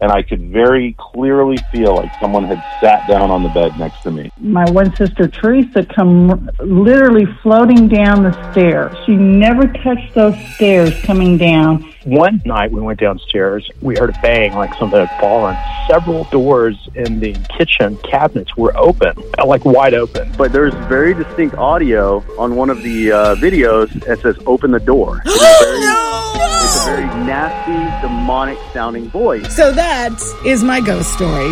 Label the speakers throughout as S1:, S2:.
S1: and I could very clearly feel like someone had sat down on the bed next to me.
S2: My one sister Teresa come literally floating down the stairs. She never touched those stairs coming down.
S3: One night we went downstairs, we heard a bang like something had fallen. Several doors in the kitchen cabinets were open, like wide open.
S4: But there's very distinct audio on one of the uh, videos that says "Open the door." It's, very, it's a very nasty, demonic sounding voice.
S5: So that is my ghost story.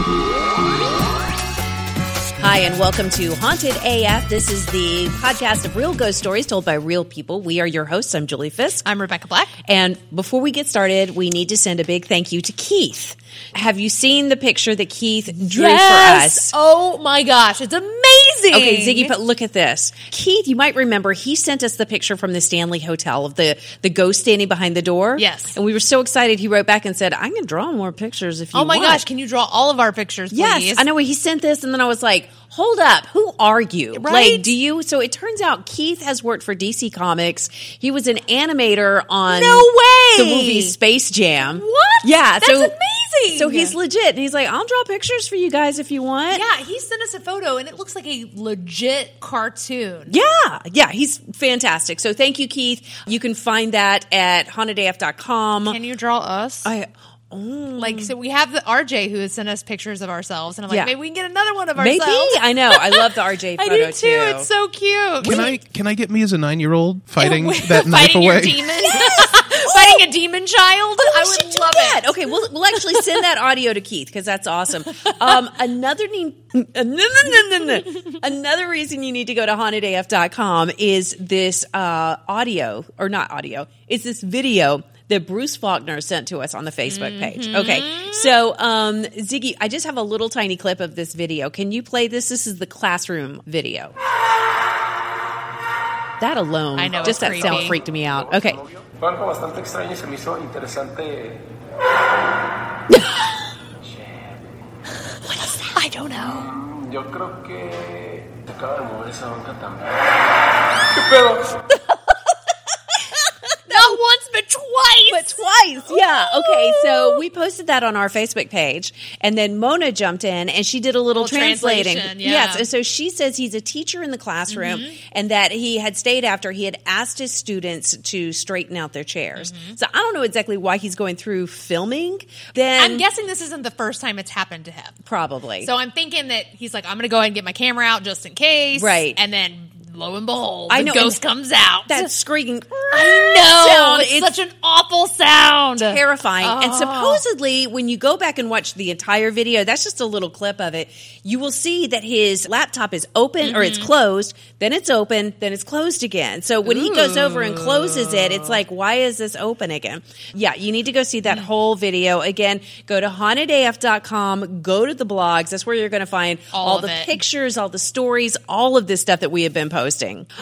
S6: Hi, and welcome to Haunted AF. This is the podcast of real ghost stories told by real people. We are your hosts. I'm Julie Fisk.
S7: I'm Rebekah Black.
S6: And before we get started, we need to send a big thank you to Keith. Have you seen the picture that Keith drew
S7: yes!
S6: for us?
S7: Oh my gosh, it's amazing.
S6: Okay, Ziggy, but look at this. Keith, you might remember he sent us the picture from the Stanley Hotel of the the ghost standing behind the door.
S7: Yes.
S6: And we were so excited. He wrote back and said, "I can draw more pictures if you
S7: Oh my
S6: want."
S7: gosh, can you draw all of our pictures, please?
S6: Yes, I know. He sent this, and then I was like, "Hold up, who are you?
S7: Right?
S6: Like, do you?" So it turns out Keith has worked for DC Comics. He was an animator on
S7: No way!
S6: the movie Space Jam.
S7: What?
S6: Yeah,
S7: That's
S6: so
S7: amazing.
S6: So he's legit, and he's like, "I'll draw pictures for you guys if you want."
S7: Yeah, he sent us a photo and it looks like a legit cartoon.
S6: Yeah, yeah, he's fantastic. So thank you, Keith. You can find that at hauntedaf.com.
S7: Can you draw us?
S6: I, mm.
S7: like, so we have the RJ who has sent us pictures of ourselves, and I'm like,
S6: Yeah.
S7: maybe we can get another one of
S6: maybe
S7: ourselves.
S6: I know. I love the RJ
S7: I do too. It's so cute.
S8: Can I can I get me as a nine year old fighting that
S7: fighting
S8: knife
S7: your
S8: away?
S7: demon? fighting a demon child? I would love
S6: that.
S7: it.
S6: Okay, we'll we'll actually send that audio to Keith because that's awesome. Um, another need, another reason you need to go to hauntedaf.com is this uh, audio or not audio. It's this video that Bruce Faulkner sent to us on the Facebook page.
S7: Mm-hmm.
S6: Okay, so um, Ziggy, I just have a little tiny clip of this video. Can you play this? This is the classroom video. That alone,
S7: I know,
S6: just
S7: it's
S6: that sound freaked me out. Okay,
S9: Fue algo bastante extraño y se me hizo interesante.
S7: I don't know.
S9: Yo creo que se acaba de mover esa banca también. ¿Qué pedo?
S7: Twice,
S6: yeah. Okay, so we posted that on our Facebook page, and then Mona jumped in and she did a little,
S7: Little
S6: translating.
S7: yeah.
S6: Yes, and so she says he's a teacher in the classroom, mm-hmm. and that he had stayed after he had asked his students to straighten out their chairs. Mm-hmm. So I don't know exactly why he's going through filming. Then
S7: I'm guessing this isn't the first time it's happened to him.
S6: probably.
S7: So I'm thinking that he's like, I'm going to go ahead and get my camera out just in case.
S6: Right.
S7: And then lo and behold,
S6: I
S7: the
S6: know,
S7: ghost comes out.
S6: that screaming.
S7: I know.
S6: sound,
S7: it's,
S6: it's-
S7: such an awful sound.
S6: terrifying. And
S7: Oh.
S6: supposedly, when you go back and watch the entire video, that's just a little clip of it. You will see that his laptop is open or
S7: Mm-hmm.
S6: it's closed, then it's open, then it's closed again. So when he goes over and closes it, it's like, why is this open again? Yeah, you need to go see that whole video. Again, go to hauntedaf.com, go to the blogs. That's where you're going to find
S7: All
S6: all, the
S7: it.
S6: pictures, all the stories, all of this stuff that we have been posting.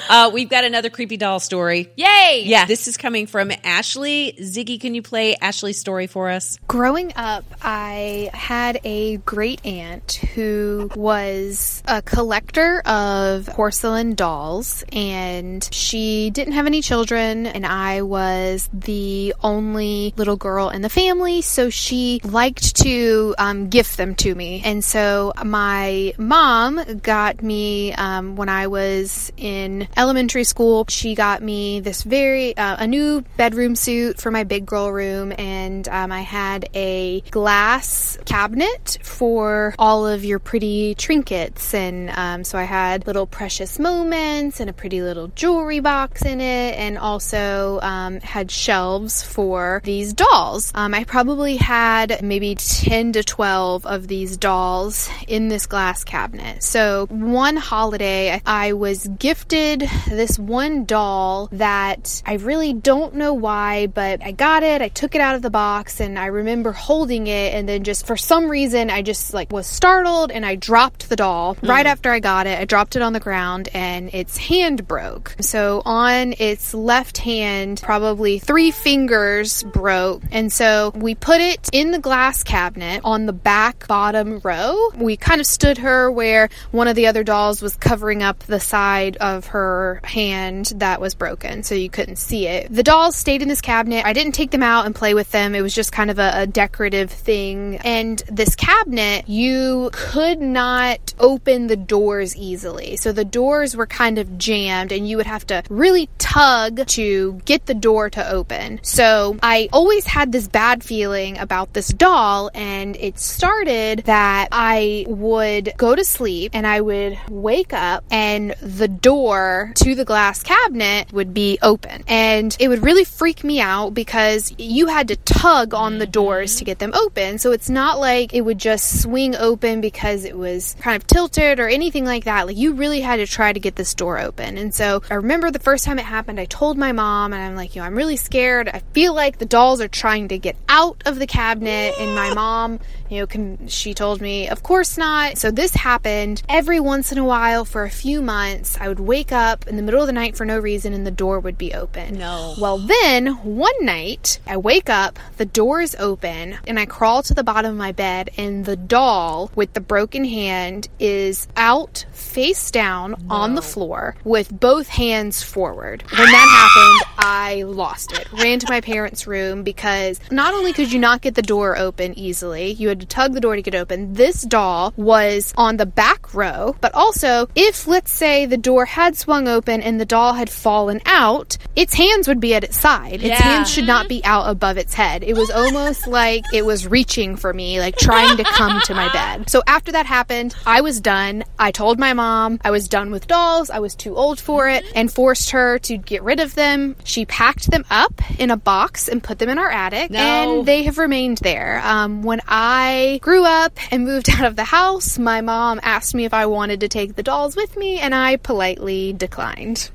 S6: Uh, we've got another creepy doll story.
S7: Yay.
S6: Yeah, this is coming from Ashley. Ziggy, can you play Ashley's story for us?
S10: Growing up, I had a great aunt who was a collector of porcelain dolls, and she didn't have any children, and I was the only little girl in the family, so she liked to um, gift them to me. And so my mom got me um, when I was in elementary school. She got me this very uh, a new bedroom suit for my big girl room, and um, I had a glass cabinet for all of your pretty trinkets. And um, so I had little precious moments and a pretty little jewelry box in it, and also um, had shelves for these dolls. Um, I probably had maybe 10 to 12 of these dolls in this glass cabinet. So one holiday, I was gifted this one doll that I really don't know why, but I got it, I took it out of the box, and I remember holding it, and then just for some reason, I just like was startled and I dropped the doll. Mm-hmm. Right after I got it, I dropped it on the ground and its hand broke. So on its left hand, probably three fingers broke. And so we put it in the glass cabinet on the back bottom row. We kind of stood her where one of the other dolls was covering up the side side of her hand that was broken, so you couldn't see it. The dolls stayed in this cabinet. I didn't take them out and play with them. It was just kind of a, a decorative thing. And this cabinet, you could not open the doors easily. So the doors were kind of jammed, and you would have to really tug to get the door to open. So I always had this bad feeling about this doll, and it started that I would go to sleep and I would wake up, and the door to the glass cabinet would be open. And it would really freak me out because you had to tug on the doors to get them open. So it's not like it would just swing open because it was kind of tilted or anything like that. Like you really had to try to get this door open. And so I remember the first time it happened, I told my mom, and I'm like, you know, I'm really scared. I feel like the dolls are trying to get out of the cabinet. And my mom, you know, can, she told me, of course not. So this happened every once in a while for a few months. Would wake up in the middle of the night for no reason and the door would be open.
S6: No.
S10: Well, then one night I wake up, the door is open, and I crawl to the bottom of my bed, and the doll with the broken hand is out face down on the floor with both hands forward. When that happened, I lost it. Ran to my parents' room because not only could you not get the door open easily, you had to tug the door to get open. This doll was on the back row, but also if let's say the door had swung open and the doll had fallen out, its hands would be at its side. Its
S6: Yeah.
S10: hands should not be out above its head. It was almost like it was reaching for me, like trying to come to my bed. So after that happened, I was done. I told my mom I was done with dolls. I was too old for it and forced her to get rid of them. She packed them up in a box and put them in our attic
S6: No.
S10: and they have remained there. Um, when I grew up and moved out of the house, my mom asked me if I wanted to take the dolls with me and I politely declined.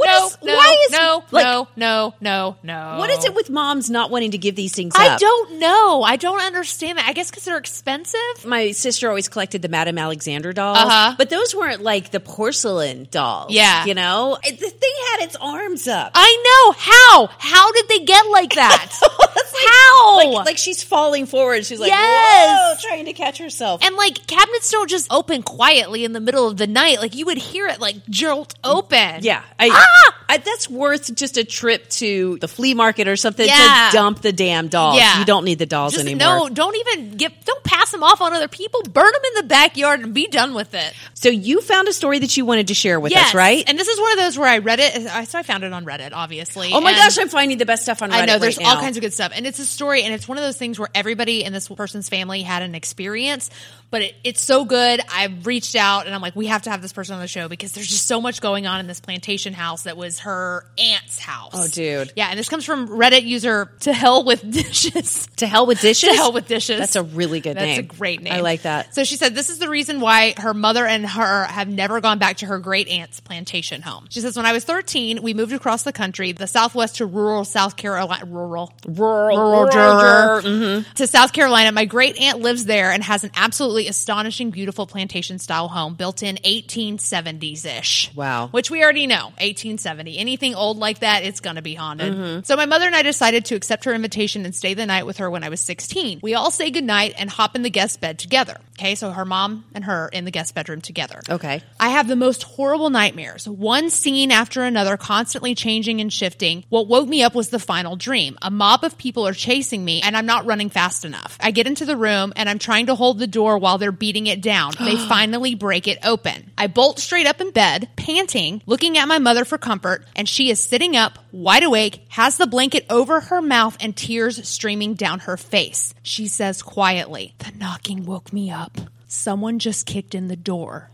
S6: What
S7: no,
S6: is-
S7: no,
S6: why is
S7: no,
S6: like,
S7: no, no, no, no.
S6: What is it with moms not wanting to give these things
S7: I
S6: up?
S7: don't know. I don't understand that. I guess because they're expensive.
S6: My sister always collected the Madame Alexander dolls,
S7: Uh-huh.
S6: but those weren't like the porcelain dolls.
S7: Yeah.
S6: you know, It- the thing had its arms up.
S7: I know how. How did they get like that? how?
S6: Like, like she's falling forward. She's like,
S7: Yes.
S6: whoa, trying to catch herself.
S7: and like cabinets don't just open quietly in the middle of the night. Like you would hear it like jolt open.
S6: yeah, I,
S7: Ah!
S6: I, that's worth just a trip to the flea market or something
S7: Yeah.
S6: to dump the damn dolls.
S7: Yeah.
S6: You don't need the dolls
S7: Just
S6: anymore.
S7: no, don't even get, don't pass them off on other people. Burn them in the backyard and be done with it.
S6: So you found a story that you wanted to share with
S7: yes,
S6: us, right?
S7: And this is one of those where I read it. I- So I found it on Reddit, obviously.
S6: oh my
S7: and-
S6: gosh, I'm finding the best stuff on Reddit
S7: I know there's
S6: right
S7: all
S6: now.
S7: kinds of good stuff, and it's a story, and it's one of those things where everybody in this person's family had an experience, but it, it's so good. I've reached out, and I'm like, we have to have this person on the show because there's just so much going on in this plantation house that was her aunt's house.
S6: Oh, dude.
S7: yeah, and this comes from Reddit user to hell with dishes.
S6: To hell with dishes.
S7: To hell with dishes.
S6: That's a really good
S7: That's
S6: name.
S7: That's a great name.
S6: I like that.
S7: So she said this is the reason why her mother and her have never gone back to her great aunt's plantation home. She says when I was 13, we moved across the country, the Southwest to rural South Carolina, rural,
S6: Rural,
S7: rural,
S6: rural,
S7: juror, mm-hmm. to South Carolina. My great aunt lives there and has an absolutely astonishing, beautiful plantation style home built in 1870s ish.
S6: Wow.
S7: Which we already know, 1870. Anything old like that, it's going to be haunted.
S6: Mm-hmm.
S7: So my mother and I decided to accept her invitation and stay the night with her when I was 16. We all say goodnight and hop in the guest bed together. Okay, so her mom and her in the guest bedroom together.
S6: Okay.
S7: I have the most horrible nightmares, one scene after another, constantly changing and shifting. What woke me up was the final dream. A mob of people are chasing me, and I'm not running fast enough. I get into the room, and I'm trying to hold the door while they're beating it down. They finally break it open. I bolt straight up in bed, panting, looking at my mother for comfort, and she is sitting up, wide awake, has the blanket over her mouth, and tears streaming down her face. She says quietly, The knocking woke me up. Someone just kicked in the door.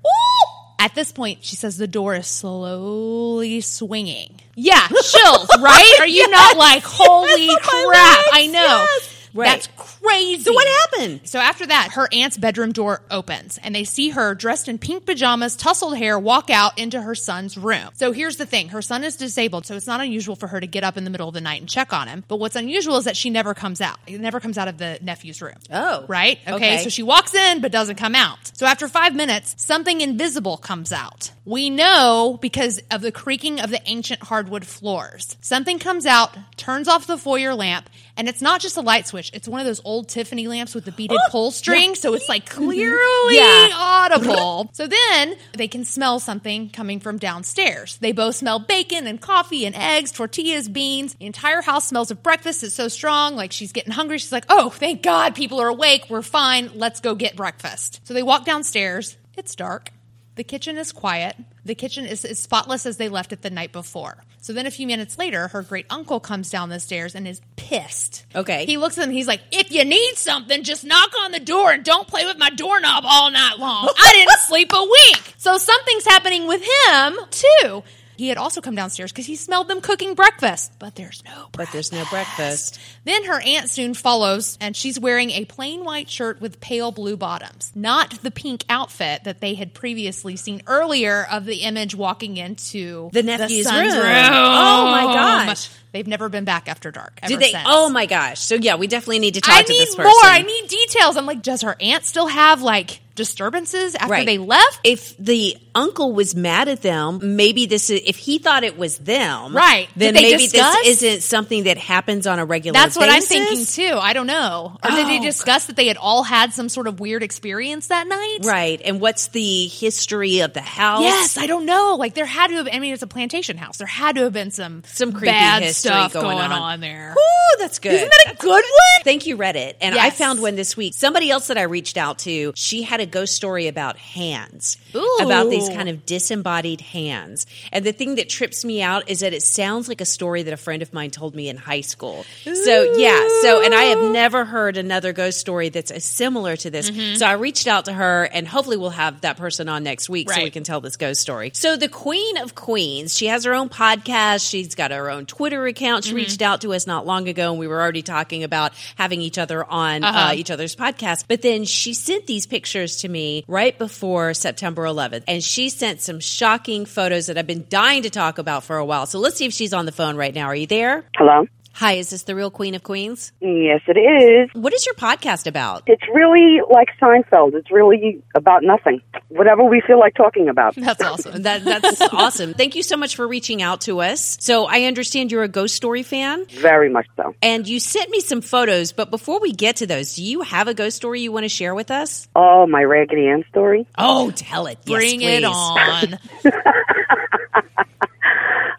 S7: At this point, she says the door is slowly swinging. Yeah, chills, right? Are you not like, holy
S6: Yes,
S7: crap? I know.
S6: yes. Right.
S7: That's crazy.
S6: So what happened?
S7: So after that, her aunt's bedroom door opens and they see her dressed in pink pajamas, tousled hair, walk out into her son's room. So here's the thing. Her son is disabled, so it's not unusual for her to get up in the middle of the night and check on him. But what's unusual is that she never comes out. It never comes out of the nephew's room.
S6: Oh.
S7: Right? Okay.
S6: Okay.
S7: So she walks in but doesn't come out. So after five minutes, something invisible comes out. We know because of the creaking of the ancient hardwood floors. Something comes out, turns off the foyer lamp, And it's not just a light switch, it's one of those old Tiffany lamps with the beaded oh, pull string. So it's like mm-hmm. clearly
S6: Yeah.
S7: audible. so then they can smell something coming from downstairs. They both smell bacon and coffee and eggs, tortillas, beans. The entire house smells of breakfast. It's so strong. Like she's getting hungry. She's like, oh, thank God people are awake. We're fine. Let's go get breakfast. So they walk downstairs. It's dark. The kitchen is quiet. The kitchen is as spotless as they left it the night before. So then a few minutes later, her great uncle comes down the stairs and is pissed.
S6: Okay.
S7: He looks at them. He's like, if you need something, just knock on the door and don't play with my doorknob all night long. I didn't sleep a week. So something's happening with him, too. He had also come downstairs because he smelled them cooking breakfast, but there's no breakfast.
S6: But there's no breakfast.
S7: then her aunt soon follows, and she's wearing a plain white shirt with pale blue bottoms, not the pink outfit that they had previously seen earlier of the image walking into
S6: The nephew's
S7: son's
S6: room. Oh my gosh. Oh.
S7: They've never been back after dark. Ever
S6: Did they?
S7: Since.
S6: Oh my gosh! So yeah, we definitely need to talk
S7: I
S6: to
S7: need
S6: this person.
S7: more. I need details. I'm like, does her aunt still have like disturbances after
S6: Right.
S7: they left?
S6: If the uncle was mad at them, maybe this is. If he thought it was them,
S7: Right.
S6: Then maybe
S7: discuss?
S6: this isn't something that happens on a regular.
S7: That's what I'm thinking too. I don't know. Or did they
S6: Oh.
S7: discuss that they had all had some sort of weird experience that night?
S6: Right. And what's the history of the house?
S7: Yes, I don't know. Like there had to have. I mean, it's a plantation house. There had to have been some
S6: Some creepy
S7: bad
S6: history
S7: stuff
S6: going on.
S7: on. there.
S6: Ooh, that's good.
S7: Isn't that a good one?
S6: Thank you, Reddit. And I found one this week. Somebody else that I reached out to, she had a ghost story about hands,
S7: Ooh.
S6: about these kind of disembodied hands. And the thing that trips me out is that it sounds like a story that a friend of mine told me in high school. So, yeah. So, and I have never heard another ghost story that's as similar to this.
S7: Mm-hmm.
S6: So I reached out to her, and hopefully we'll have that person on next week so we can tell this ghost story. So, the Queen of Queens, she has her own podcast. She's got her own Twitter account.
S7: Mm-hmm.
S6: Reached out to us not long ago, and we were already talking about having each other on uh
S7: Uh-huh.
S6: each other's podcast. But then she sent these pictures to me right before September 11th, and she sent some shocking photos that I've been dying to talk about for a while. So let's see if she's on the phone right now. Are you there?
S11: Hello?
S6: Hi, is this the real Queen of Queens?
S11: Yes, it is.
S6: What is your podcast about?
S11: It's really like Seinfeld. It's really about nothing. Whatever we feel like talking about.
S7: That's awesome.
S6: That, that's awesome. Thank you so much for reaching out to us. So I understand you're a ghost story fan.
S11: Very much so.
S6: And you sent me some photos, but before we get to those, do you have a ghost story you want to share with us?
S11: Oh, my Raggedy Ann story.
S6: Oh, tell it. Yes,
S7: Bring it on.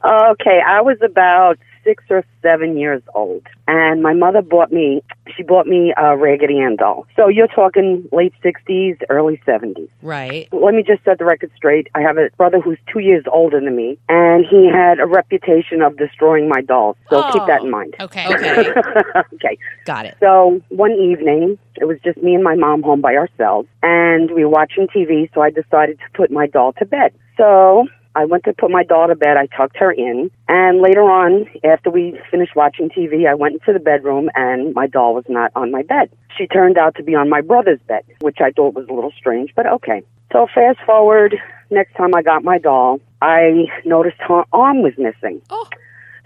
S11: Okay, I was about six or seven years old, and my mother bought me. She bought me a Raggedy Ann doll. So you're talking late '60s, early '70s.
S6: Right.
S11: Let me just set the record straight. I have a brother who's two years older than me, and he had a reputation of destroying my dolls. So oh, keep that in mind.
S7: Okay.
S6: Okay.
S11: okay.
S6: Got it.
S11: So one evening, it was just me and my mom home by ourselves, and we were watching TV. So I decided to put my doll to bed. So I went to put my doll to bed. I tucked her in, and later on, after we finished watching TV, I went into the bedroom, and my doll was not on my bed. She turned out to be on my brother's bed, which I thought was a little strange, but okay. So fast forward, next time I got my doll, I noticed her arm was missing.
S7: Oh.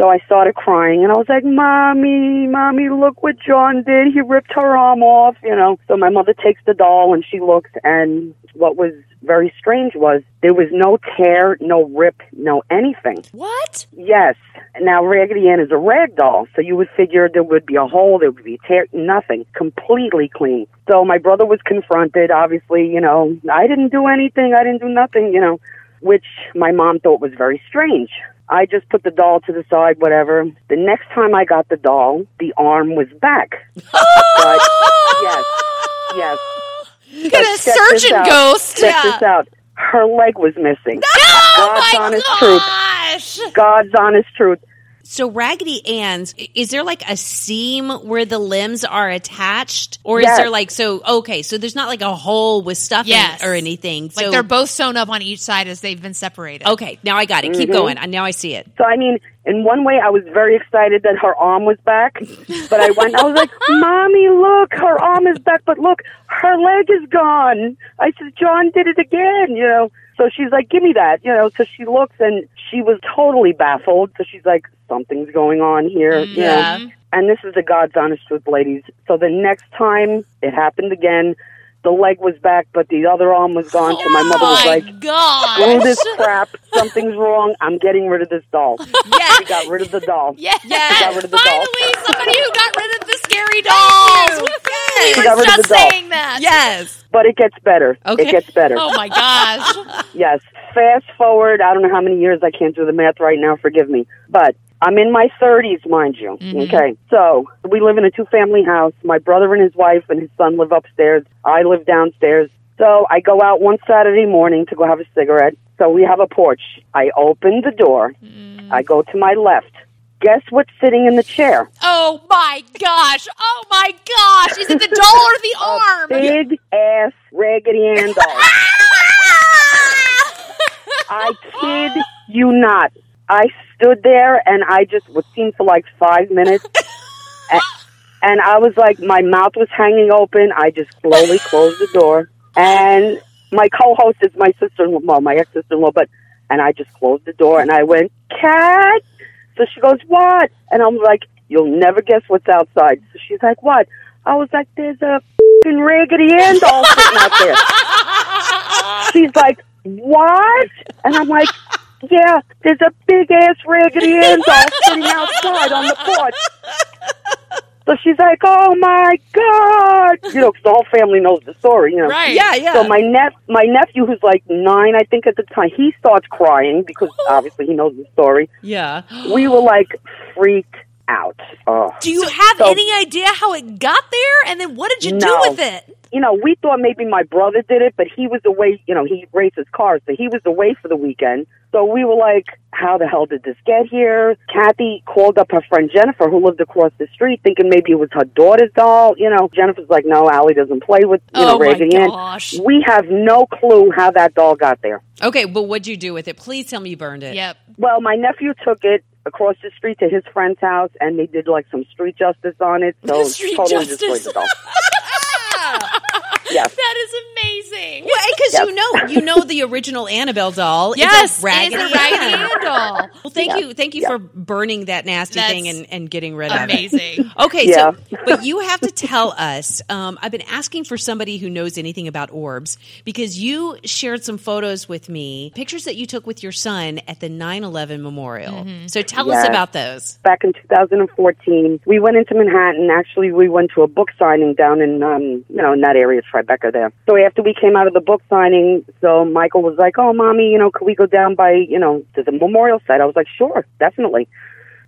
S11: So I started crying and I was like, Mommy, Mommy, look what John did. He ripped her arm off, you know. So my mother takes the doll and she looks and what was very strange was there was no tear, no rip, no anything.
S7: What?
S11: Yes. Now Raggedy Ann is a rag doll, so you would figure there would be a hole, there would be a tear, nothing. Completely clean. So my brother was confronted, obviously, you know, I didn't do anything, I didn't do nothing, you know, which my mom thought was very strange. I just put the doll to the side, whatever. The next time I got the doll, the arm was back. but yes, yes.
S7: Get
S11: But
S7: a surgeon ghost.
S11: Check this out. Her leg was missing.
S7: Oh
S11: God's
S7: my
S11: honest
S7: gosh.
S11: truth. God's honest truth.
S6: So Raggedy Ann's, is there like a seam where the limbs are attached? Or is there like, so, okay, so there's not like a hole with stuff
S7: Yes.
S6: it or anything.
S7: Like they're both sewn up on each side as they've been separated.
S6: okay, now I got it. Keep
S11: Mhm.
S6: going. I Now I see it.
S11: So I mean, in one way, I was very excited that her arm was back, but I went. I was like, "Mommy, look, her arm is back, but look, her leg is gone." I said, "John did it again," you know. So she's like, "Give me that," you know. So she looks, and she was totally baffled. So she's like, "Something's going on here," mm-hmm. you know.
S7: Yeah.
S11: And this is the God's honest truth, ladies. So the next time it happened again, the leg was back, but the other arm was gone. So my mother was oh
S7: my
S11: like,
S7: gosh.
S11: "Screw this crap! Something's wrong. I'm getting rid of this doll."
S6: Yes.
S11: She got rid of the doll.
S7: Yes.
S11: She got rid of the doll.
S7: Finally, somebody who got rid of the scary dolls. Woohoo!
S11: She
S7: We
S11: got
S7: were
S11: rid of the doll.
S7: saying that.
S6: Yes.
S11: But it gets better.
S6: Okay.
S11: It gets better.
S7: Oh my gosh.
S11: Yes. Fast forward, I don't know how many years, I can't do the math right now, forgive me. But I'm in my 30s, mind you. Mm-hmm. Okay. So we live in a two family house. My brother and his wife and his son live upstairs. I live downstairs. So I go out one Saturday morning to go have a cigarette. So we have a porch. I open the door. Mm. I go to my left. Guess what's sitting in the chair?
S7: Oh my gosh. Oh my gosh. Is it the doll or the arm?
S11: Big ass Raggedy Ann doll. I kid you not. I stood there and I just what seemed for like five minutes, and, and I was like, my mouth was hanging open. I just slowly closed the door, and my co-host is my sister-in-law, well, my ex-sister-in-law, but and I just closed the door and I went, cat. So she goes, what? And I'm like, you'll never guess what's outside. So she's like, what? I was like, there's a fing Raggedy Ann doll sitting out there. She's like, what? And I'm like, yeah, there's a big ass Raggedy Ann doll sitting outside on the porch. So she's like, oh my god, you know, 'cause the whole family knows the story, you know.
S7: Right.
S6: Yeah, yeah.
S11: So my nep my nephew, who's like nine, I think at the time, he starts crying because obviously he knows the story.
S6: yeah.
S11: We were like freaked out. Oh.
S7: Do you have
S11: So-
S7: any idea how it got there? And then what did you
S11: No.
S7: do with it?
S11: you know, we thought maybe my brother did it, but he was away, you know, he races cars, so he was away for the weekend. So we were like, how the hell did this get here? Kathy called up her friend Jennifer, who lived across the street, thinking maybe it was her daughter's doll. You know, Jennifer's like, no, Allie doesn't play with, you know,
S7: oh my
S11: Raggedy Ann.
S7: gosh.
S11: We have no clue how that doll got there.
S6: Okay, but what'd you do with it? Please tell me you burned it.
S7: Yep.
S11: Well, my nephew took it across the street to his friend's house, and they did like some street justice on it. So
S7: Street
S11: totally
S7: justice.
S11: destroyed the doll. yes.
S7: That is amazing.
S6: Well, because
S11: Yes.
S6: you know, you know the original Annabelle doll.
S7: Yes,
S6: is a raggedy,
S7: it's a Raggedy
S6: Ann.
S7: Ann doll.
S6: Well, thank
S11: Yeah.
S6: you, thank you
S11: Yeah.
S6: for burning that nasty
S7: That's
S6: thing and, and getting rid of it.
S7: Amazing.
S6: Okay,
S11: Yeah.
S6: so but you have to tell us. Um, I've been asking for somebody who knows anything about orbs because you shared some photos with me, pictures that you took with your son at the 9/11 memorial. So tell us about those.
S11: back in 2014. We went into Manhattan. Actually, we went to a book signing down in, um, you know, in that area, Tribeca there. So after we came out of the book signing, so Michael was like, "Oh, mommy, you know, could we go down by, you know, to the memorial site?" I was like, "Sure, definitely."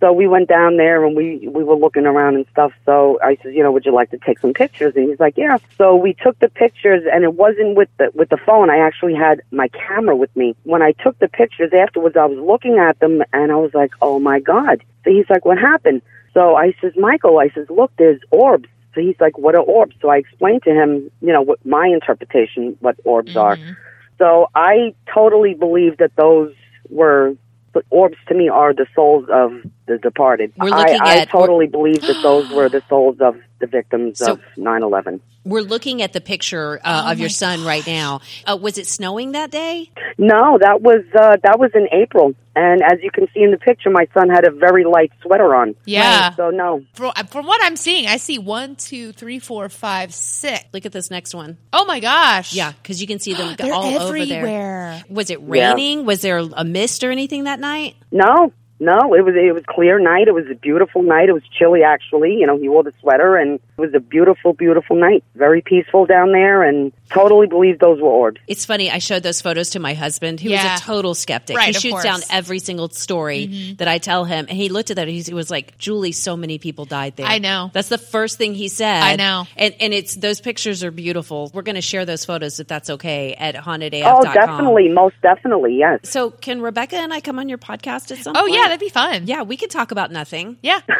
S11: So we went down there and we we were looking around and stuff. So I said, you know, would you like to take some pictures? And he's like, yeah. So we took the pictures, and it wasn't with the with the phone. I actually had my camera with me. When I took the pictures afterwards, I was looking at them, and I was like, oh my god. So he's like, what happened? So I says, Michael, I says, look, there's orbs. So he's like, what are orbs? So I explained to him, you know, what my interpretation, what orbs are. So I totally believe that those were, but orbs to me are the souls of the departed. I, I totally believe that those were the souls of the victims
S6: So-
S11: of 9/11.
S6: We're looking at the picture uh, of your son right now. Uh, was it snowing that day?
S11: No, that was uh, that was in April, and as you can see in the picture, my son had a very light sweater on.
S7: Yeah.
S11: So no,
S7: From, from what I'm seeing, I see one, two, three, four, five, six.
S6: Look at this next one.
S7: Oh my gosh.
S6: Yeah, because you can see them
S7: They're
S6: all over
S7: everywhere.
S6: there. Was it
S11: Yeah.
S6: raining? Was there a mist or anything that night?
S11: no, no. It was it was clear night. It was a beautiful night. It was chilly actually. You know, he wore the sweater, and it was a beautiful, beautiful night. Very peaceful down there, and totally believe those were orbs.
S6: It's funny. I showed those photos to my husband, who
S7: Yeah.
S6: is a total skeptic.
S7: Right,
S6: he
S7: of
S6: shoots
S7: course.
S6: down every single story mm-hmm. that I tell him, and he looked at that. and He was like, "Julie, so many people died there."
S7: I know.
S6: That's the first thing he said.
S7: I know.
S6: And and it's those pictures are beautiful. We're going to share those photos if that's okay at hauntedaf.com.
S11: Oh, definitely, most definitely, yes.
S6: So can Rebekah and I come on your podcast at some
S7: Oh
S6: point?
S7: yeah, that'd be fun.
S6: yeah, we could talk about nothing.
S7: Yeah.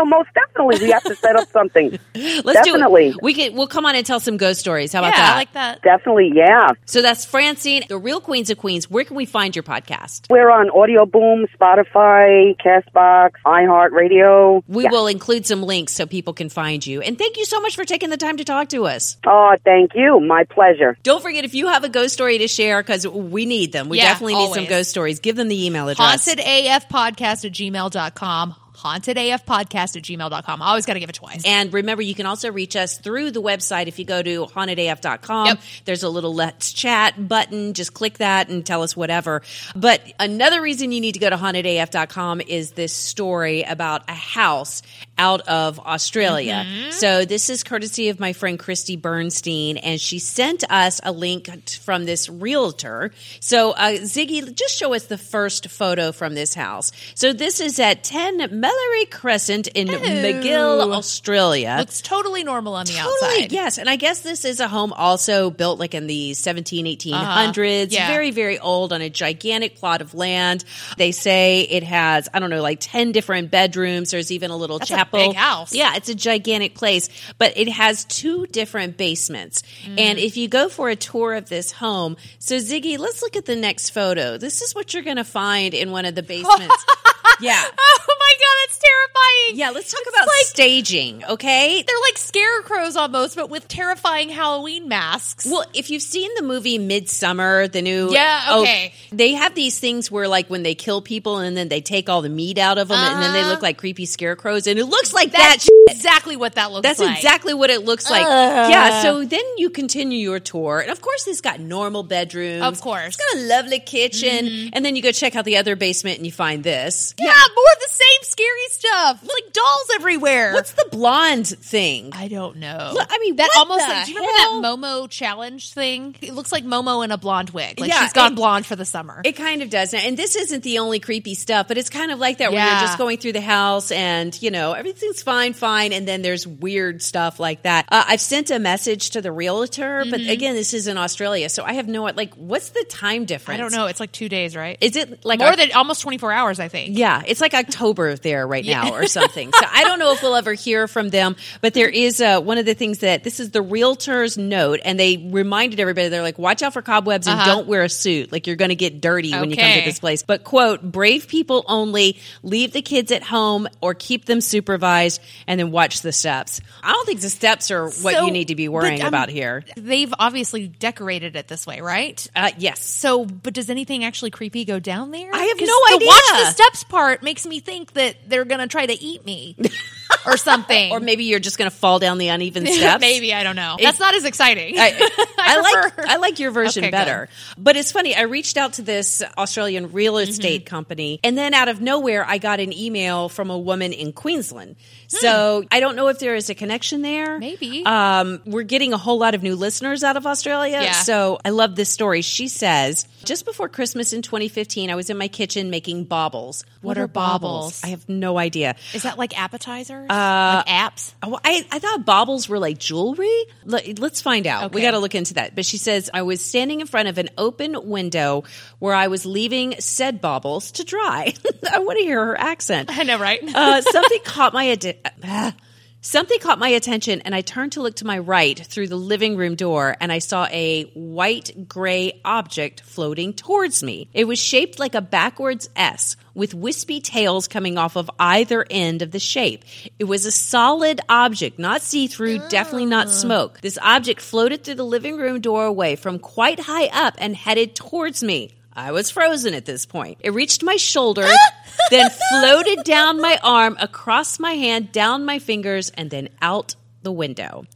S11: Oh, most definitely, we have to set up something.
S6: Let's
S11: Definitely.
S6: do it. We can. We'll come on and tell some ghost stories. How
S7: Yeah,
S6: about that?
S7: I like that.
S11: Definitely, yeah.
S6: So that's Francine, the real Queens of Queens. Where can we find your podcast?
S11: We're on Audio Boom, Spotify, Castbox, iHeartRadio.
S6: We
S11: Yeah.
S6: will include some links so people can find you. And thank you so much for taking the time to talk to us.
S11: Oh, thank you. My pleasure.
S6: Don't forget if you have a ghost story to share, because we need them. We
S7: Yeah,
S6: definitely need some ghost stories. Give them the email address.
S7: Hauntedafpodcast at gmail.com. hauntedafpodcast at gmail.com. I always got to give it twice.
S6: And remember, you can also reach us through the website. If you go to hauntedaf.com,
S7: Yep.
S6: there's a little let's chat button. Just click that and tell us whatever. But another reason you need to go to hauntedaf.com is this story about a house out of Australia.
S7: Mm-hmm.
S6: So this is courtesy of my friend Christy Bernstein, and she sent us a link from this realtor. So uh, Ziggy, just show us the first photo from this house. So this is at 10 Mallory Crescent in Magill, Australia.
S7: Looks totally normal on the
S6: Totally,
S7: outside.
S6: yes. And I guess this is a home also built like in the 17, 1800s.
S7: Uh-huh. Yeah.
S6: Very, very old on a gigantic plot of land. They say it has, I don't know, like 10 different bedrooms. There's even a little
S7: That's a
S6: chapel.
S7: big house.
S6: Yeah, it's a gigantic place, but it has two different basements.
S7: Mm.
S6: And if you go for a tour of this home, so Ziggy, let's look at the next photo. This is what you're going to find in one of the basements. yeah.
S7: Oh my god, that's terrifying.
S6: Yeah, let's talk about staging, okay?
S7: They're like scarecrows almost, but with terrifying Halloween masks.
S6: Well, if you've seen the movie Midsummer, the new
S7: Yeah,
S6: oh,
S7: okay.
S6: they have these things where like when they kill people and then they take all the meat out of them and then they
S7: Uh-huh.
S6: look like creepy scarecrows and it looks like that.
S7: Exactly what that looks like.
S6: That's
S7: like.
S6: exactly what it looks like.
S7: Ugh.
S6: Yeah, so then you continue your tour. And of course, it's got normal bedrooms.
S7: Of course.
S6: It's got a lovely kitchen. Mm-hmm. And then you go check out the other basement and you find this.
S7: Yeah, more of the same scary stuff. Like dolls everywhere.
S6: What's the blonde thing?
S7: I don't know.
S6: Look, I mean,
S7: that
S6: what
S7: almost
S6: the
S7: like, do you remember
S6: hell?
S7: that Momo challenge thing? It looks like Momo in a blonde wig. Like
S6: Yeah,
S7: she's gone
S6: it-
S7: blonde for the summer.
S6: It kind of does. And this isn't the only creepy stuff, but it's kind of like that where you're just going through the house and, you know, everything's fine, fine. And then there's weird stuff like that. Uh, I've sent a message to the realtor, but
S7: Mhm.
S6: again, this is in Australia. So I have no, like, what's the time difference?
S7: I don't know. It's like two days, right?
S6: Is it like
S7: more
S6: Oc-
S7: than almost twenty four hours? I think.
S6: Yeah, it's like October there right
S7: Yeah.
S6: now or something. so I don't know if we'll ever hear from them, but there is uh, one of the things that this is the realtor's note, and they reminded everybody they're like, watch out for cobwebs and
S7: Uh-huh.
S6: don't wear a suit. Like you're going to get dirty when you come to this place. But quote, brave people only leave the kids at home or keep them supervised and then watch the steps. I don't think the steps are what
S7: So,
S6: you need to be
S7: but,
S6: worrying
S7: um,
S6: about here.
S7: They've obviously decorated it this way, right?
S6: Uh, yes.
S7: So, but does anything actually creepy go down there?
S6: I have no
S7: the
S6: idea.
S7: Watch the steps part makes me think that they're going to try to eat me or something.
S6: Or maybe you're just going to fall down the uneven steps.
S7: Maybe I don't know.
S6: It-
S7: That's not as exciting.
S6: I, I like I like your version
S7: Okay,
S6: better. But it's funny. I reached out to this Australian real
S7: Mm-hmm.
S6: estate company, and then out of nowhere, I got an email from a woman in Queensland. So I don't know if there is a connection there.
S7: Maybe.
S6: Um, we're getting a whole lot of new listeners out of Australia.
S7: Yeah.
S6: So I love this story. She says, just before Christmas in 2015, I was in my kitchen making baubles.
S7: What are baubles?
S6: I have no idea.
S7: Is that like appetizers?
S6: Uh,
S7: like apps?
S6: Oh, I, I thought baubles were like jewelry. Let, let's find out. We got to look into that. But she says, I was standing in front of an open window where I was leaving said baubles to dry. I want to hear her accent.
S7: I know, right?
S6: Uh, something caught my adi- ah. Something caught my attention, and I turned to look to my right through the living room door, and I saw a white gray object floating towards me. It was shaped like a backwards S with wispy tails coming off of either end of the shape. It was a solid object, not see through, definitely not smoke. This object floated through the living room doorway from quite high up and headed towards me. I was frozen at this point. It reached my shoulder, then floated down my arm, across my hand, down my fingers, and then out the window.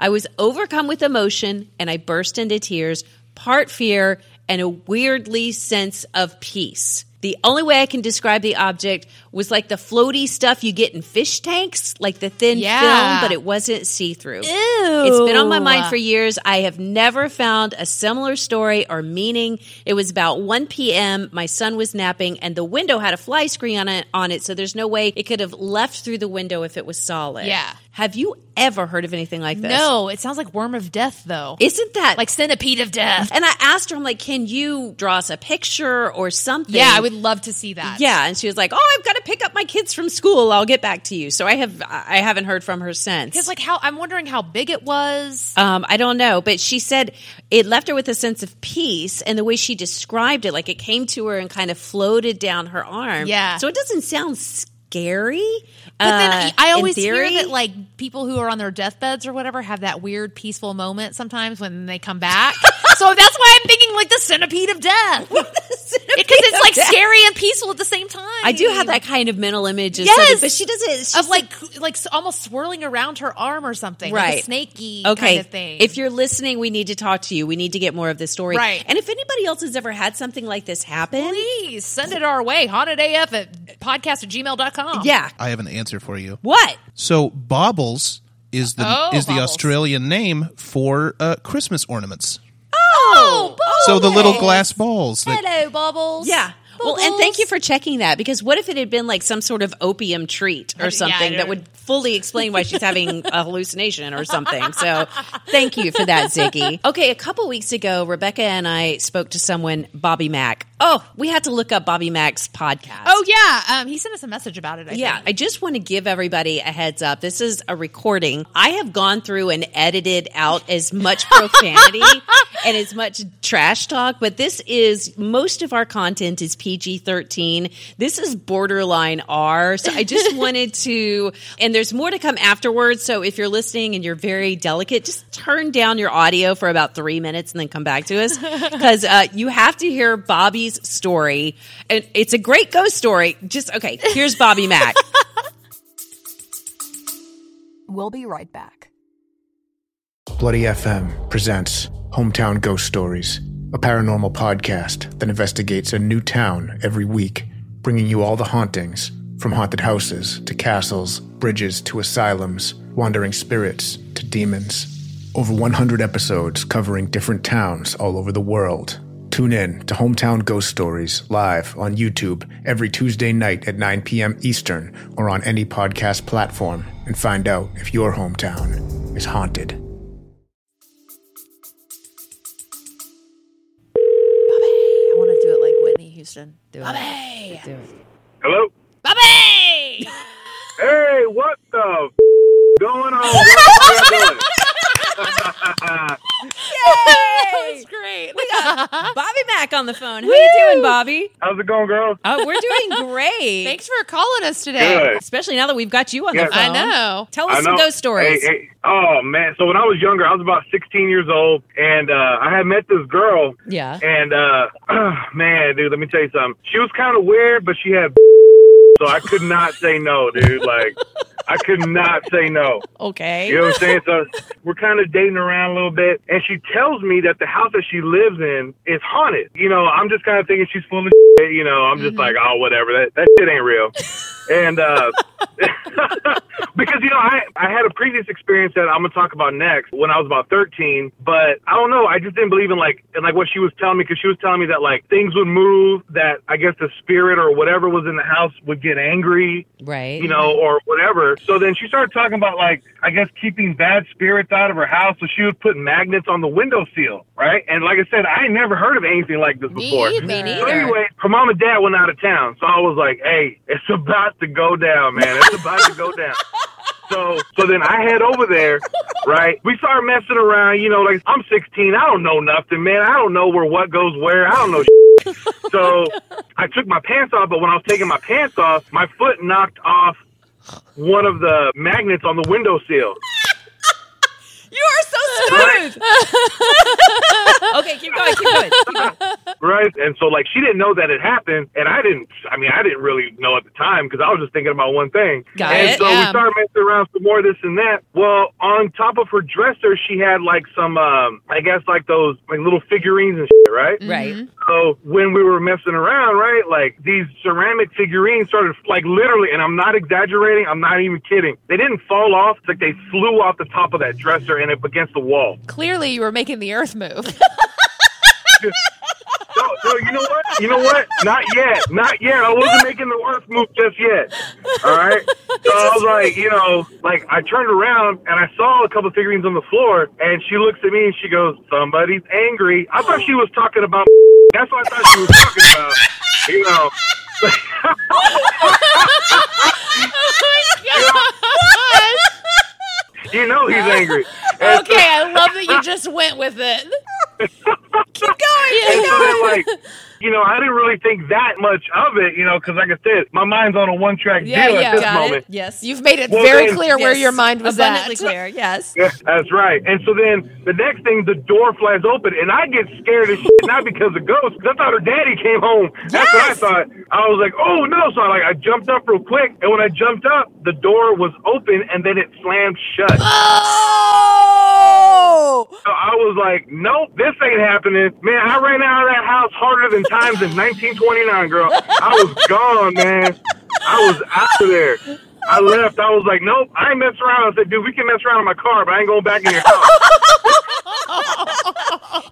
S6: I was overcome with emotion and I burst into tears, part fear and a weirdly sense of peace. The only way I can describe the object was like the floaty stuff you get in fish tanks, like the thin
S7: Yeah.
S6: film, but it wasn't see through. It's been on my mind for years. I have never found a similar story or meaning. It was about 1 p.m. My son was napping and the window had a fly screen on it, on it, so there's no way it could have left through the window if it was solid.
S7: Yeah.
S6: Have you ever heard of anything like this?
S7: No, it sounds like worm of death, though.
S6: Isn't that
S7: like centipede of death?
S6: And I asked her, I'm like, can you draw us a picture or something?
S7: Yeah, I would love to see that.
S6: Yeah, and she was like, "Oh, I've got to pick up my kids from school. I'll get back to you." So I have I haven't heard from her since.
S7: Because like how I'm wondering how big it was.
S6: Um, I don't know, but she said it left her with a sense of peace, and the way she described it, like it came to her and kind of floated down her arm.
S7: Yeah.
S6: so it doesn't sound scary.
S7: But then
S6: uh,
S7: I, I always hear that like people who are on their deathbeds or whatever have that weird peaceful moment sometimes when they come back. so that's why I'm thinking like the centipede of death. Because it's like scary and peaceful at the same time.
S6: I do have that kind of mental image. Of
S7: Yes.
S6: something, but she doesn't. She's
S7: of like like s- almost swirling around her arm or something, like
S6: Right.
S7: a snaky
S6: okay.
S7: kind of thing.
S6: If you're listening, we need to talk to you. We need to get more of this story.
S7: Right.
S6: And if anybody else has ever had something like this happen,
S7: please send it our way, hauntedaf at podcast at gmail.com.
S6: Yeah.
S8: I have an answer for you.
S6: What?
S8: So baubles is the
S7: Oh,
S8: is the
S7: baubles.
S8: Australian name for uh, Christmas ornaments.
S7: Oh,
S8: So the little glass balls. that-
S7: Hello, bubbles.
S6: Yeah. Well, and thank you for checking that because what if it had been like some sort of opium treat or something
S7: I
S6: that would fully explain why she's having a hallucination or something? So thank you for that, Ziggy. Okay, a couple weeks ago, Rebekah and I spoke to someone, Bobby Mack. Oh, we had to look up Bobby Mack's podcast.
S7: Oh yeah, um, he sent us a message about it. I
S6: Yeah,
S7: think.
S6: I just want to give everybody a heads up. This is a recording. I have gone through and edited out as much profanity and as much trash talk, but this is most of our content is PG 13. This is borderline R. So I just wanted to, and there's more to come afterwards. So if you're listening and you're very delicate, just turn down your audio for about three minutes and then come back to us because uh, you have to hear Bobby's story. And it's a great ghost story. Just, okay, here's Bobby Mack.
S12: We'll be right back.
S13: Bloody FM presents Hometown Ghost Stories, a paranormal podcast that investigates a new town every week, bringing you all the hauntings from haunted houses to castles, bridges to asylums, wandering spirits to demons. Over 100 episodes covering different towns all over the world. Tune in to Hometown Ghost Stories live on YouTube every Tuesday night at 9 p.m. Eastern or on any podcast platform and find out if your hometown is haunted.
S7: Bobby, I want to do it like Whitney Houston. Do it.
S6: Bobby.
S7: Do it.
S14: Hello?
S7: Bobby!
S14: Hey, what the f- going on? What you doing?
S7: Great.
S6: We got Bobby Mack on the phone. How you doing, Bobby?
S14: How's it going, girls?
S6: Oh, we're doing great.
S7: Thanks for calling us today.
S14: Good.
S6: Especially now that we've got you on
S14: Yes.
S6: the phone.
S7: I know.
S6: Tell
S14: I
S6: us some
S14: know.
S6: ghost stories.
S14: Hey, hey. Oh man! So when I was younger, I was about 16 years old, and uh, I had met this girl.
S6: Yeah.
S14: And uh, man, dude, let me tell you something. She was kind of weird, but she had. So I could not say no, dude. Like, I could not say no.
S6: Okay.
S14: You know what I'm saying? So we're kind of dating around a little bit, and she tells me that the house that she lives in is haunted. You know, I'm just kind of thinking she's full of shit. You know, I'm just like, oh, whatever. That that shit ain't real. And uh, because you know, I I had a previous experience that I'm gonna talk about next when I was about 13, but I don't know. I just didn't believe in like in like what she was telling me because she was telling me that like things would move, that I guess the spirit or whatever was in the house would get angry
S6: Right.
S14: you know, or whatever. So then she started talking about like, I guess keeping bad spirits out of her house. So she would put magnets on the window windowsill, right? And like I said, I never heard of anything like this before.
S6: Me
S14: So
S6: neither.
S14: anyway, her mom and dad went out of town. So I was like, hey, it's about to go down, man. It's about to go down. So, so then I head over there, right? We start messing around, you know, like I'm 16. I don't know nothing, man. I don't know where what goes where. I don't know. So I took my pants off, but when I was taking my pants off, my foot knocked off one of the magnets on the windowsill.
S6: You are so smooth. okay, keep going. Keep going. Keep going.
S14: Right. And so, like, she didn't know that it happened. And I didn't, I mean, I didn't really know at the time because I was just thinking about one thing.
S6: Got
S14: and
S6: it,
S14: so
S6: yeah.
S14: we started messing around some more, this and that. Well, on top of her dresser, she had like some, um, I guess, like those like little figurines and shit, right?
S6: Right.
S14: So when we were messing around, right, like these ceramic figurines started like literally, and I'm not exaggerating, I'm not even kidding. They didn't fall off; it's like they flew off the top of that dresser and up against the wall.
S7: Clearly, you were making the earth move.
S14: No, no, you know what? You know what? Not yet. Not yet. I wasn't making the earth move just yet. All right. So I was like, you know, like I turned around and I saw a couple of figurines on the floor, and she looks at me and she goes, "Somebody's angry." I thought she was talking about. That's what I thought she was talking about. You know. Oh you know he's angry. And
S7: okay, I love that you just went with it.
S6: Keep going.
S14: And so then, like, you know, I didn't really think that much of it, you know, because like I said, my mind's on a one track
S15: Yeah,
S14: deal
S15: yeah.
S14: at this
S15: Got it.
S14: moment.
S6: Yes.
S15: You've made it
S14: Well,
S15: very
S14: then-
S15: clear where your mind was
S6: Abundantly
S15: at.
S6: clear. Yes.
S14: Yeah, that's right. And so then the next thing, the door flies open, and I get scared as shit, not because of ghosts. 'cause I thought her daddy came home. That's what I thought. I was like, oh no! So I like I jumped up real quick, and when I jumped up, the door was open, and then it slammed shut.
S15: Oh! Oh!
S14: So I was like, nope, this ain't happening. Man, I ran out of that house harder than times in 1929, girl. I was gone, man. I was out of there. I left. I was like, nope, I ain't messing around. I said, dude, we can mess around in my car, but I ain't going back in your house.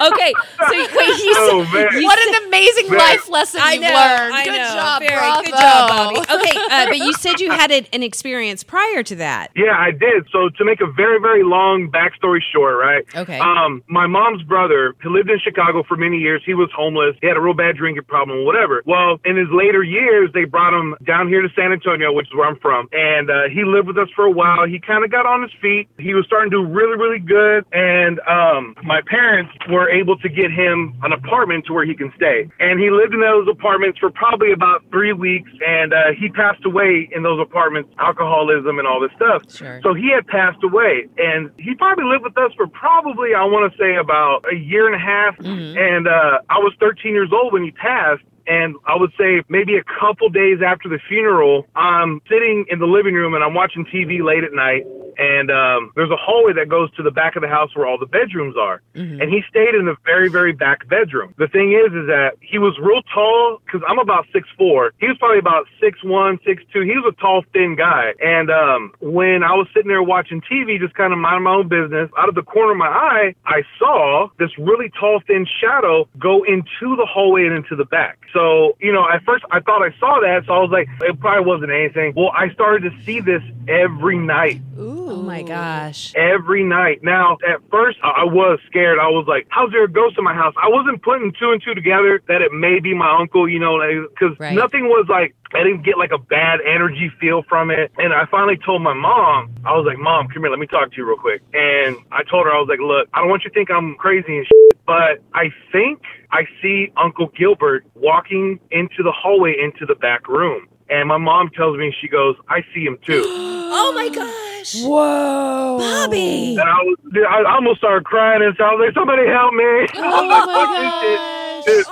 S6: Okay. So wait, you
S14: Oh,
S6: said,
S14: man.
S6: you
S15: What
S6: said-
S15: an amazing
S14: Man.
S15: life lesson
S6: I
S15: you've
S6: know,
S15: learned.
S6: I
S15: Good
S6: know.
S15: job,
S6: Very
S15: bravo.
S6: good job, Bobby. Okay, uh, but you said you had an, an experience prior to that.
S14: Yeah, I did. So to make a very, very long backstory short, right?
S6: Okay.
S14: Um, my mom's brother, he lived in Chicago for many years. He was homeless. He had a real bad drinking problem, whatever. Well, in his later years, they brought him down here to San Antonio, which is where I'm from, and uh, he lived with us for a while. He kind of got on his feet. He was starting to do really, really good, and um, my parents were able to get him an apartment to where he can stay. And he lived in those apartments for probably about three weeks, and uh, he passed away in those apartments, alcoholism and all this stuff.
S6: Sure.
S14: So he had passed away, and he probably lived with us for probably, I want to say, about a year and a half. And uh, I was 13 years old when he passed. And I would say maybe a couple days after the funeral, I'm sitting in the living room and I'm watching TV late at night. And um, there's a hallway that goes to the back of the house where all the bedrooms are. And he stayed in the very, very back bedroom. The thing is, is that he was real tall because I'm about six four. He was probably about six one, six two. He was a tall, thin guy. And um, when I was sitting there watching TV, just kind of minding my own business, out of the corner of my eye, I saw this really tall, thin shadow go into the hallway and into the back. So, you know, at first I thought I saw that, so I was like, it probably wasn't anything. Well, I started to see this every night
S6: Oh my gosh.
S14: every night. Now, at first, I I was scared. I was like, "How's there a ghost in my house?" I wasn't putting two and two together that it may be my uncle, you know, because
S6: Right.
S14: nothing was like I didn't get like a bad energy feel from it. And I finally told my mom, I was like, "Mom, come here, let me talk to you real quick." And I told her, I was like, "Look, I don't want you to think I'm crazy and shit, but I think I see Uncle Gilbert walking into the hallway into the back room." And my mom tells me, she goes, "I see him too."
S6: Oh my gosh.
S15: Whoa.
S6: Bobby.
S14: And I was, I almost started crying and so I was like, somebody help me.
S6: Oh
S14: was like, fuck this shit. Dude,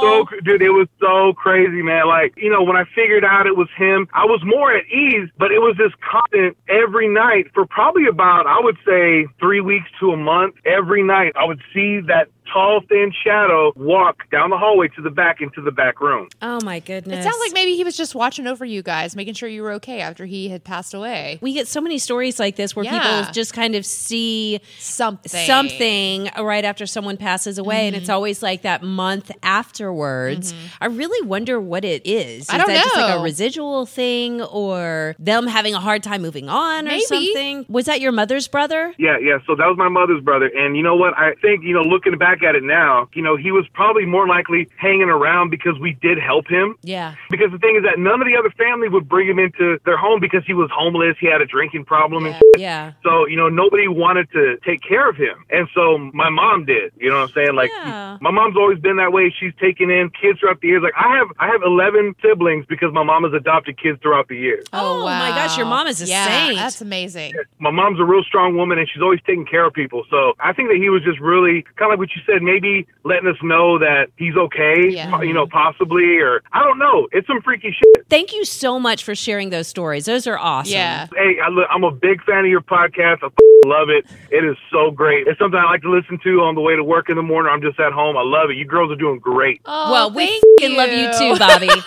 S14: so, dude, it was so crazy, man. Like, you know, when I figured out it was him, I was more at ease, but it was this constant every night for probably about, I would say, three weeks to a month. Every night, I would see that tall, thin shadow walk down the hallway to the back into the back room.
S6: Oh my goodness.
S7: It sounds like maybe he was just watching over you guys, making sure you were okay after he had passed away.
S6: we get so many stories like this where
S7: Yeah.
S6: people just kind of see
S7: Something.
S6: something right after someone passes away and
S7: Mm-hmm.
S6: it's always like that month afterwards i really wonder what it is is
S7: I don't
S6: that just like a residual thing or them having a hard time moving on or something was that your mother's brother
S14: Yeah, yeah. So that was my mother's brother. And you know what? I think, you know, looking back at it now, you know, he was probably more likely hanging around because we did help him.
S6: yeah
S14: Because the thing is that none of the other family would bring him into their home because he was homeless. He had a drinking problem and
S6: yeah
S14: so, you know, nobody wanted to take care of him. And so my mom did. You know what I'm saying? Like
S6: Yeah.
S14: my mom's always been that way. She's taken in kids throughout the years. Like I have I have eleven siblings because my mom has adopted kids throughout the years.
S6: oh, oh my gosh your mom is a
S7: yeah,
S6: saint
S7: That's amazing.
S14: my mom's a real strong woman and she's always taking care of people. So I think that he was just really kind of like what you said, maybe letting us know that he's okay,
S7: Yeah.
S14: you know, possibly, or I don't know. It's some freaky shit.
S6: thank you so much for sharing those stories those are awesome
S7: Yeah.
S14: Hey, I, I'm a big fan of your podcast. I love it. It is so great. It's something I like to listen to on the way to work in the morning. I'm just at home. I love it. You girls are doing great.
S7: Oh,
S6: well we
S7: thank
S6: love you too bobby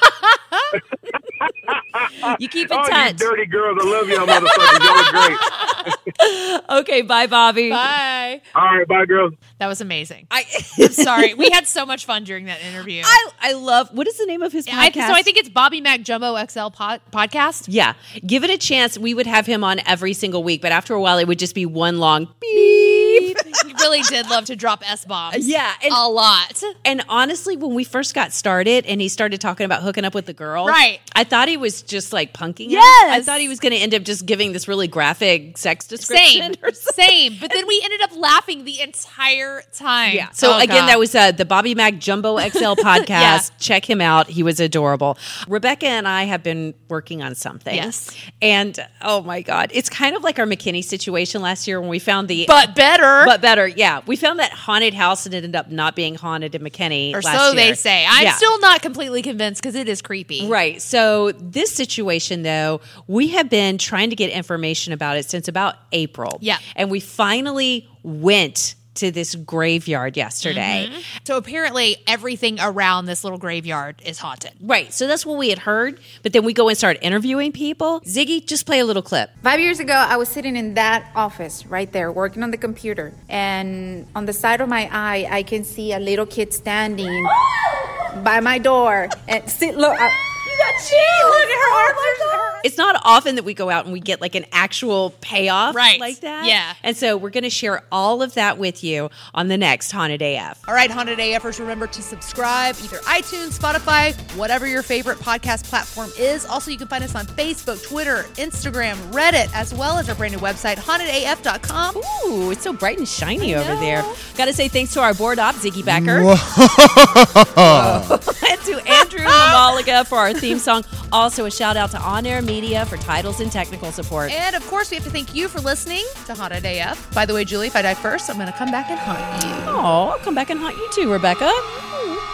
S6: you keep in
S14: oh,
S6: touch
S14: you dirty girls. I love y'all motherfuckers. Y'all are great.
S6: okay bye bobby
S7: Bye.
S14: All right, bye, girls.
S7: That was amazing.
S6: I,
S7: I'm sorry. We had so much fun during that interview.
S6: I I love what is the name of his podcast?
S7: I, so I think it's Bobby Mac Jumbo XL pod, podcast.
S6: Yeah. Give it a chance. We would have him on every single week, but after a while, it would just be one long beep. Beep.
S7: He really did love to drop S bombs.
S6: Yeah, and,
S7: a lot.
S6: And honestly, when we first got started and he started talking about hooking up with the girl,
S7: Right.
S6: I thought he was just like punking us.
S7: Yes.
S6: I thought he was going to end up just giving this really graphic sex description.
S7: Same, same. But then we ended up laughing the entire time.
S6: Yeah. So
S7: Oh,
S6: again,
S7: God.
S6: that was uh, the Bobby Mac Jumbo XL podcast.
S7: Yeah.
S6: Check him out. He was adorable. Rebekah and I have been working on something.
S7: Yes.
S6: And oh my God, it's kind of like our McKinney situation last year when we found the
S7: But better.
S6: But better. Yeah, we found that haunted house and it ended up not being haunted in McKinney.
S7: or so they say. I'm
S6: Yeah.
S7: still not completely convinced because it is creepy.
S6: Right. So, this situation, though, we have been trying to get information about it since about April.
S7: Yeah.
S6: And we finally went to this graveyard yesterday.
S7: Mhm. So apparently everything around this little graveyard is haunted.
S6: Right. So, that's what we had heard. But then we go and start interviewing people. Ziggy, just play a little clip.
S15: Five years ago, I was sitting in that office right there, working on the computer. And on the side of my eye, I can see a little kid standing by my door. And see, look, I, you got chills. Look at her arms.
S6: It's not often that we go out and we get like an actual payoff
S7: Right.
S6: like that.
S7: Yeah.
S6: And so we're going to share all of that with you on the next Haunted AF.
S7: All right, Haunted AFers, remember to subscribe either iTunes, Spotify, whatever your favorite podcast platform is. Also, you can find us on Facebook, Twitter, Instagram, Reddit, as well as our brand new website, hauntedaf.com.
S6: Ooh, it's so bright and shiny over there. Got to say thanks to our board op, Ziggy Becker. and to Andrew Mamaliga for our theme song. Also, a shout out to On Air Media for titles and technical support.
S7: And of course, we have to thank you for listening to Haunted AF. By the way, Julie, if I die first, I'm going to come back and haunt you.
S6: Oh, I'll come back and haunt you too, Rebekah. Mm-hmm.